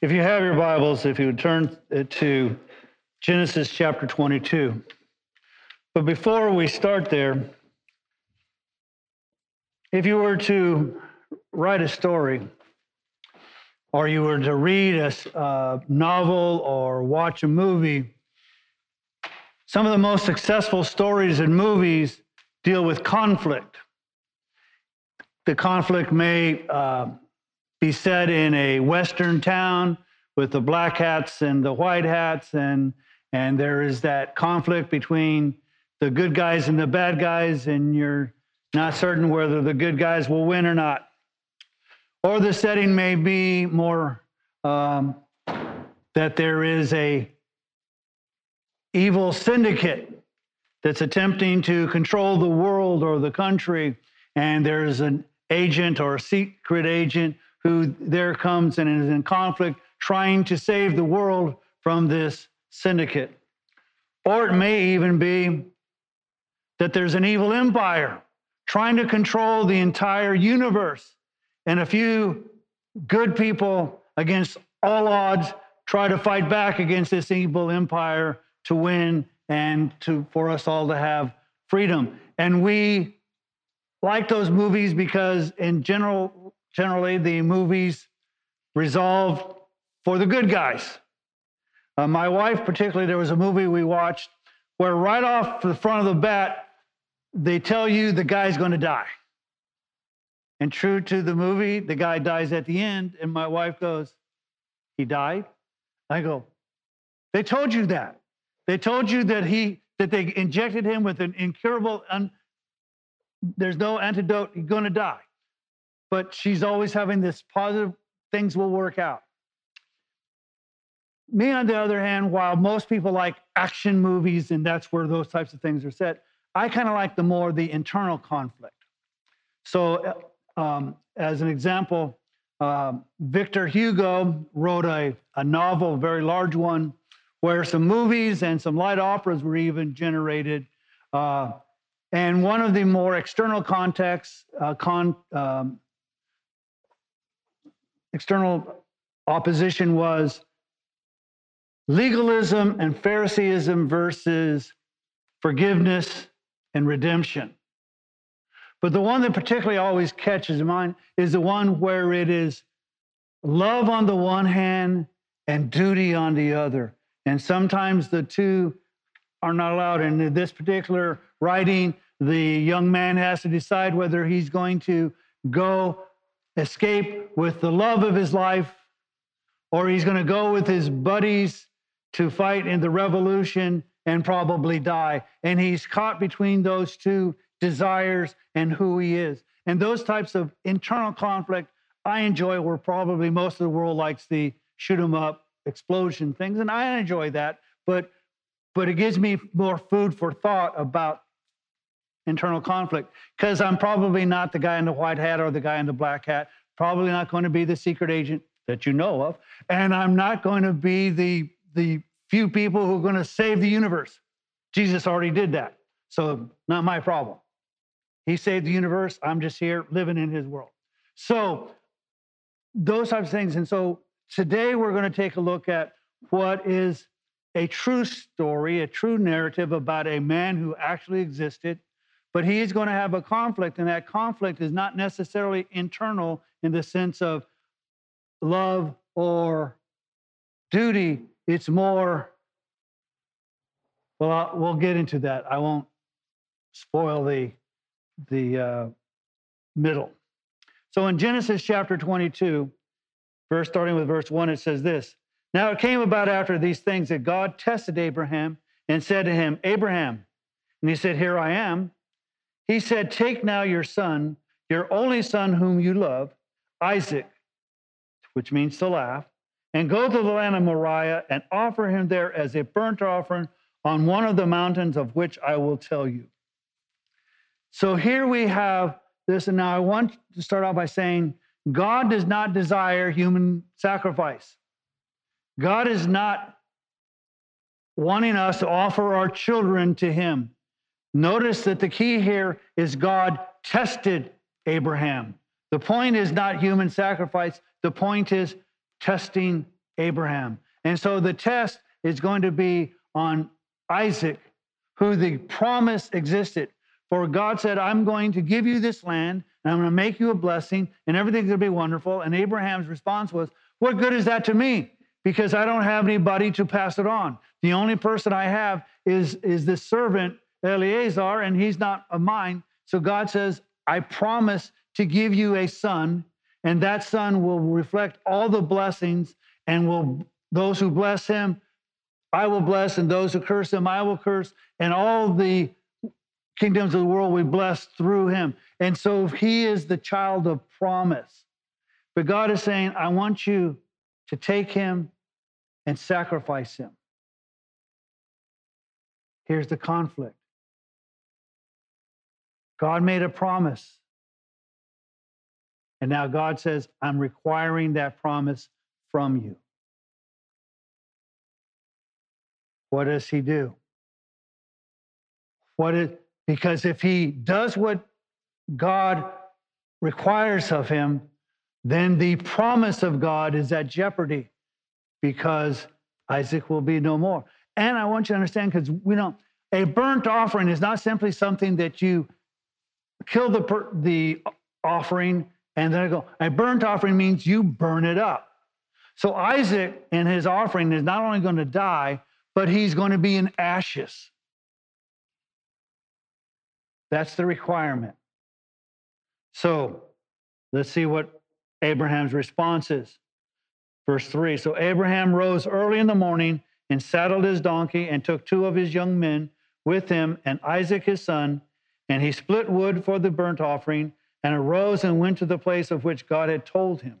If you have your Bibles, if you would turn to Genesis chapter 22. But before we start there, if you were to write a story, or you were to read a uh, novel or watch a movie, some of the most successful stories and movies deal with conflict. The conflict may uh, be set in a Western town with the black hats and the white hats, and, and there is that conflict between the good guys and the bad guys, and you're not certain whether the good guys will win or not. Or the setting may be more um, that there is a evil syndicate that's attempting to control the world or the country, and there's an agent or a secret agent who there comes and is in conflict trying to save the world from this syndicate. Or it may even be that there's an evil empire trying to control the entire universe. And a few good people against all odds try to fight back against this evil empire to win and to for us all to have freedom. And we like those movies because in general generally the movies resolve for the good guys. Uh, my wife particularly there was a movie we watched where right off the front of the bat they tell you the guy's going to die. And true to the movie, the guy dies at the end, and my wife goes, He died? I go, They told you that. They told you that he that they injected him with an incurable, un, there's no antidote, he's going to die. But she's always having this positive, things will work out. Me, on the other hand, while most people like action movies and that's where those types of things are set, I kind of like the more the internal conflict. So, uh, um, as an example, uh, Victor Hugo wrote a, a novel, a very large one, where some movies and some light operas were even generated. Uh, and one of the more external contexts, uh, con, um, external opposition was legalism and Phariseeism versus forgiveness and redemption. But the one that particularly always catches mind is the one where it is love on the one hand and duty on the other. And sometimes the two are not allowed. And in this particular writing, the young man has to decide whether he's going to go escape with the love of his life or he's going to go with his buddies to fight in the revolution and probably die. And he's caught between those two desires and who he is. And those types of internal conflict I enjoy where probably most of the world likes the shoot 'em up explosion things. And I enjoy that, but but it gives me more food for thought about internal conflict because I'm probably not the guy in the white hat or the guy in the black hat, probably not going to be the secret agent that you know of, and I'm not going to be the the few people who are going to save the universe. Jesus already did that. So, not my problem. He saved the universe. I'm just here living in his world. So, those types of things. And so, today we're going to take a look at what is a true story, a true narrative about a man who actually existed, but he's going to have a conflict. And that conflict is not necessarily internal in the sense of love or duty, it's more, well, I'll, we'll get into that. I won't spoil the, the uh, middle. So in Genesis chapter 22, verse starting with verse 1, it says this Now it came about after these things that God tested Abraham and said to him, Abraham, and he said, Here I am. He said, Take now your son, your only son whom you love, Isaac, which means to laugh, and go to the land of Moriah and offer him there as a burnt offering on one of the mountains of which I will tell you. So here we have this, and now I want to start off by saying God does not desire human sacrifice. God is not wanting us to offer our children to him. Notice that the key here is God tested Abraham. The point is not human sacrifice, the point is testing Abraham. And so the test is going to be on Isaac, who the promise existed. For God said, I'm going to give you this land, and I'm going to make you a blessing, and everything's going to be wonderful. And Abraham's response was, What good is that to me? Because I don't have anybody to pass it on. The only person I have is, is this servant, Eleazar, and he's not of mine. So God says, I promise to give you a son, and that son will reflect all the blessings, and will those who bless him, I will bless, and those who curse him, I will curse, and all the kingdoms of the world we bless through him. And so he is the child of promise. But God is saying, I want you to take him and sacrifice him. Here's the conflict God made a promise. And now God says, I'm requiring that promise from you. What does he do? What is, because if he does what God requires of him, then the promise of God is at jeopardy because Isaac will be no more. And I want you to understand because we know a burnt offering is not simply something that you kill the, the offering and then I go. A burnt offering means you burn it up. So Isaac and his offering is not only going to die, but he's going to be in ashes. That's the requirement. So let's see what Abraham's response is. Verse 3 So Abraham rose early in the morning and saddled his donkey and took two of his young men with him and Isaac his son, and he split wood for the burnt offering and arose and went to the place of which God had told him.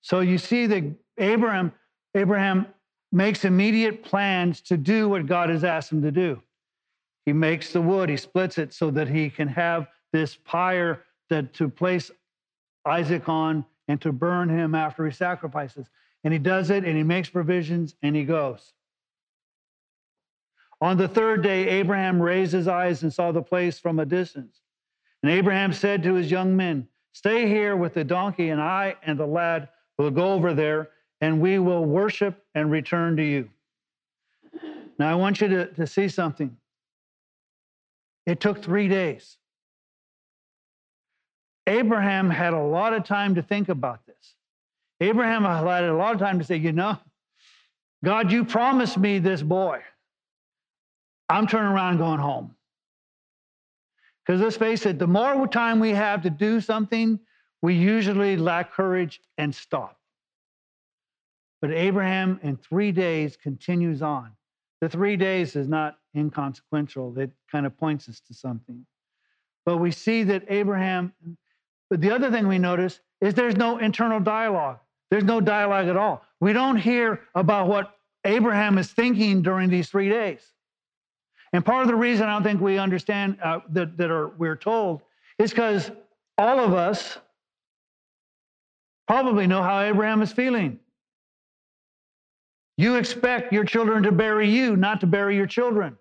So you see that Abraham, Abraham makes immediate plans to do what God has asked him to do. He makes the wood, he splits it so that he can have this pyre that to place Isaac on and to burn him after he sacrifices. And he does it and he makes provisions and he goes. On the third day, Abraham raised his eyes and saw the place from a distance. And Abraham said to his young men, Stay here with the donkey, and I and the lad will go over there, and we will worship and return to you. Now, I want you to, to see something. It took three days. Abraham had a lot of time to think about this. Abraham had a lot of time to say, you know, God, you promised me this boy. I'm turning around and going home. Because let's face it, the more time we have to do something, we usually lack courage and stop. But Abraham, in three days, continues on. The three days is not inconsequential. It kind of points us to something. But we see that Abraham, but the other thing we notice is there's no internal dialogue. There's no dialogue at all. We don't hear about what Abraham is thinking during these three days. And part of the reason I don't think we understand uh, that, that are, we're told is because all of us probably know how Abraham is feeling. You expect your children to bury you, not to bury your children.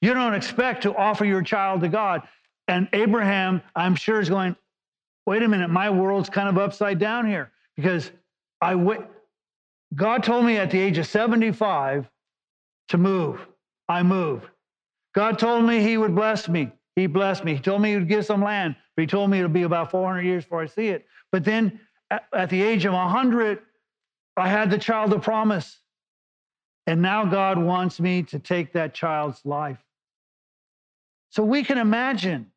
You don't expect to offer your child to God. And Abraham, I'm sure, is going, wait a minute, my world's kind of upside down here because I. God told me at the age of 75 to move. I moved. God told me he would bless me. He blessed me. He told me he would give some land, but he told me it'll be about 400 years before I see it. But then at, the age of 100, I had the child of promise. And now God wants me to take that child's life. So we can imagine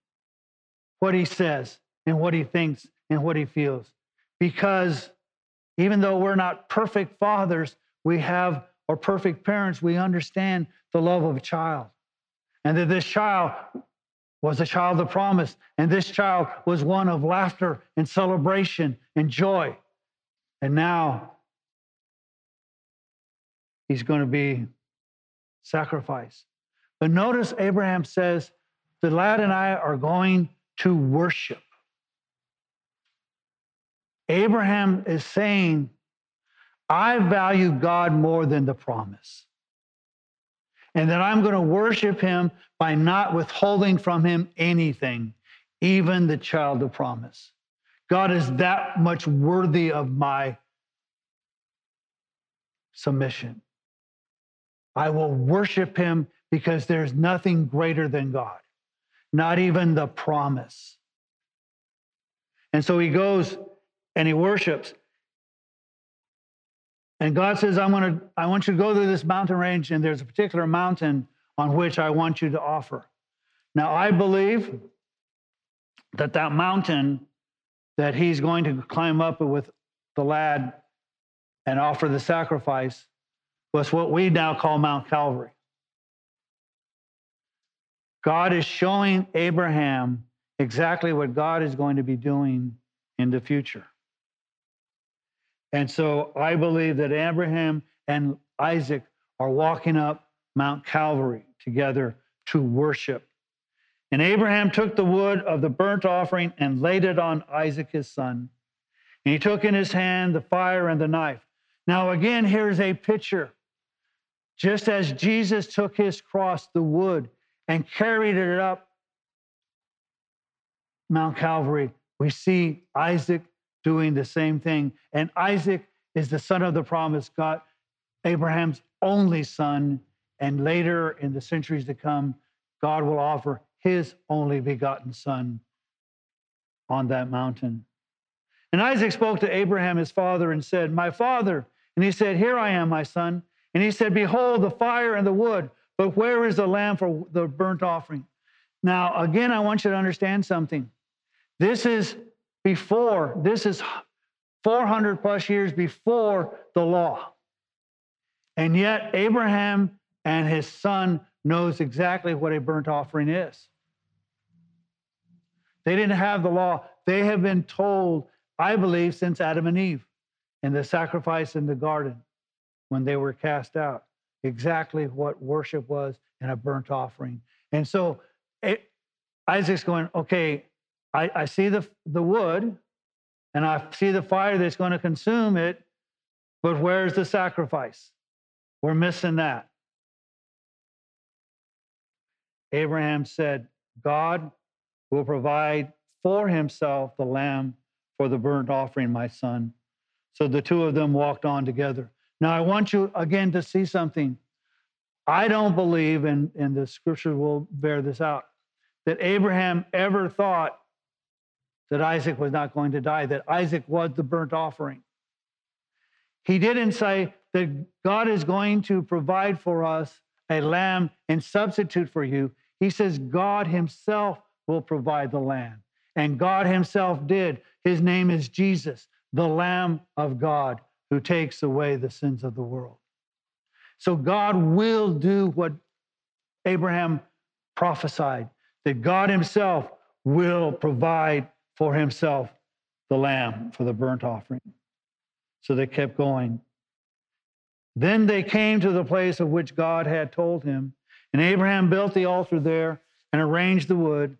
what he says and what he thinks and what he feels. Because even though we're not perfect fathers, we have, or perfect parents, we understand the love of a child. And that this child was a child of promise. And this child was one of laughter and celebration and joy. And now he's going to be sacrificed. But notice Abraham says, the lad and I are going to worship. Abraham is saying, I value God more than the promise. And that I'm going to worship him by not withholding from him anything, even the child of promise. God is that much worthy of my submission. I will worship him because there's nothing greater than God, not even the promise. And so he goes and he worships. And God says, I'm gonna, I want you to go to this mountain range, and there's a particular mountain on which I want you to offer. Now, I believe that that mountain that he's going to climb up with the lad and offer the sacrifice was what we now call Mount Calvary. God is showing Abraham exactly what God is going to be doing in the future. And so I believe that Abraham and Isaac are walking up Mount Calvary together to worship. And Abraham took the wood of the burnt offering and laid it on Isaac his son. And he took in his hand the fire and the knife. Now, again, here's a picture. Just as Jesus took his cross, the wood, and carried it up Mount Calvary, we see Isaac doing the same thing. And Isaac is the son of the promise, God, Abraham's only son. And later in the centuries to come, God will offer his only begotten son on that mountain. And Isaac spoke to Abraham, his father, and said, My father. And he said, Here I am, my son. And he said, Behold, the fire and the wood, but where is the lamb for the burnt offering? Now, again, I want you to understand something. This is before, this is 400 plus years before the law. And yet, Abraham and his son knows exactly what a burnt offering is. They didn't have the law. They have been told, I believe, since Adam and Eve and the sacrifice in the garden when they were cast out, exactly what worship was and a burnt offering. And so it, Isaac's going, okay, I, I see the, the wood and I see the fire that's going to consume it, but where's the sacrifice? We're missing that. Abraham said, God will provide for himself the lamb for the burnt offering, my son. So the two of them walked on together. Now, I want you again to see something. I don't believe, and, and the scripture will bear this out, that Abraham ever thought that Isaac was not going to die, that Isaac was the burnt offering. He didn't say that God is going to provide for us a lamb and substitute for you. He says God Himself will provide the lamb. And God Himself did. His name is Jesus, the Lamb of God who takes away the sins of the world. So God will do what Abraham prophesied that God Himself will provide for himself the lamb for the burnt offering. So they kept going. Then they came to the place of which God had told him. And Abraham built the altar there and arranged the wood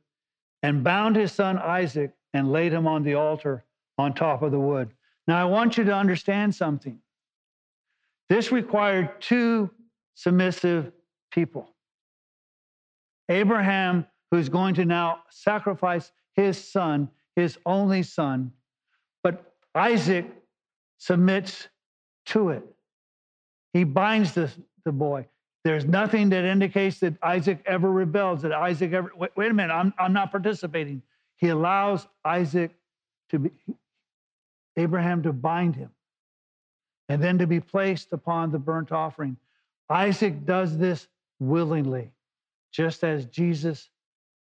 and bound his son Isaac and laid him on the altar on top of the wood. Now, I want you to understand something. This required two submissive people Abraham, who's going to now sacrifice his son his only son, but Isaac submits to it. He binds the, the boy. There's nothing that indicates that Isaac ever rebels, that Isaac ever, wait, wait a minute, I'm, I'm not participating. He allows Isaac to be, Abraham to bind him and then to be placed upon the burnt offering. Isaac does this willingly, just as Jesus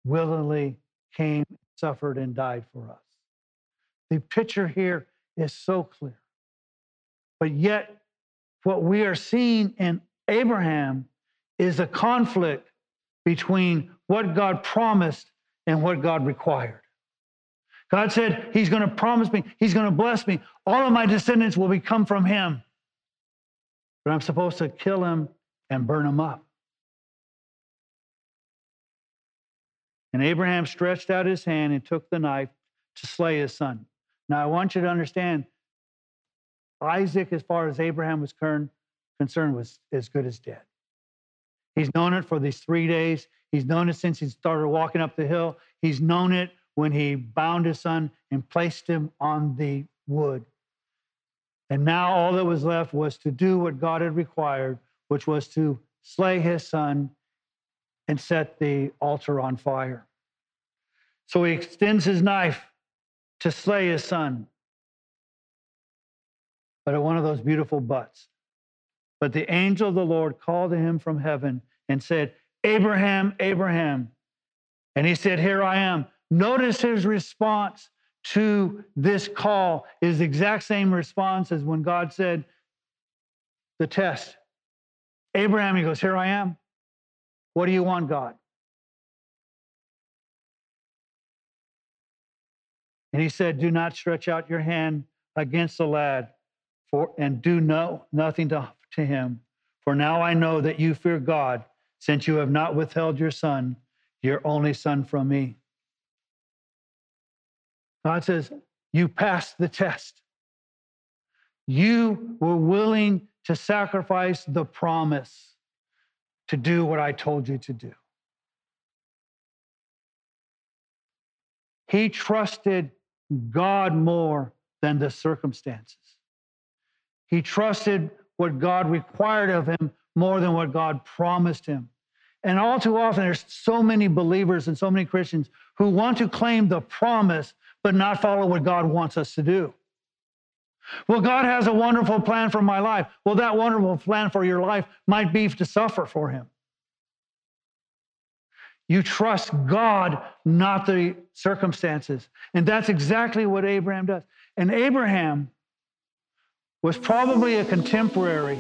willingly came suffered and died for us. The picture here is so clear. But yet, what we are seeing in Abraham is a conflict between what God promised and what God required. God said, He's going to promise me, He's going to bless me. All of my descendants will become from Him. But I'm supposed to kill him and burn him up. And Abraham stretched out his hand and took the knife to slay his son. Now, I want you to understand Isaac, as far as Abraham was concerned, was as good as dead. He's known it for these three days. He's known it since he started walking up the hill. He's known it when he bound his son and placed him on the wood. And now all that was left was to do what God had required, which was to slay his son and set the altar on fire. So he extends his knife to slay his son. But at one of those beautiful butts. But the angel of the Lord called to him from heaven and said, Abraham, Abraham. And he said, Here I am. Notice his response to this call is the exact same response as when God said, The test. Abraham, he goes, Here I am. What do you want, God? And he said, Do not stretch out your hand against the lad, for and do no nothing to, to him. For now I know that you fear God, since you have not withheld your son, your only son from me. God says, You passed the test. You were willing to sacrifice the promise to do what I told you to do. He trusted God more than the circumstances. He trusted what God required of him more than what God promised him. And all too often, there's so many believers and so many Christians who want to claim the promise, but not follow what God wants us to do. Well, God has a wonderful plan for my life. Well, that wonderful plan for your life might be to suffer for Him. You trust God, not the circumstances. And that's exactly what Abraham does. And Abraham was probably a contemporary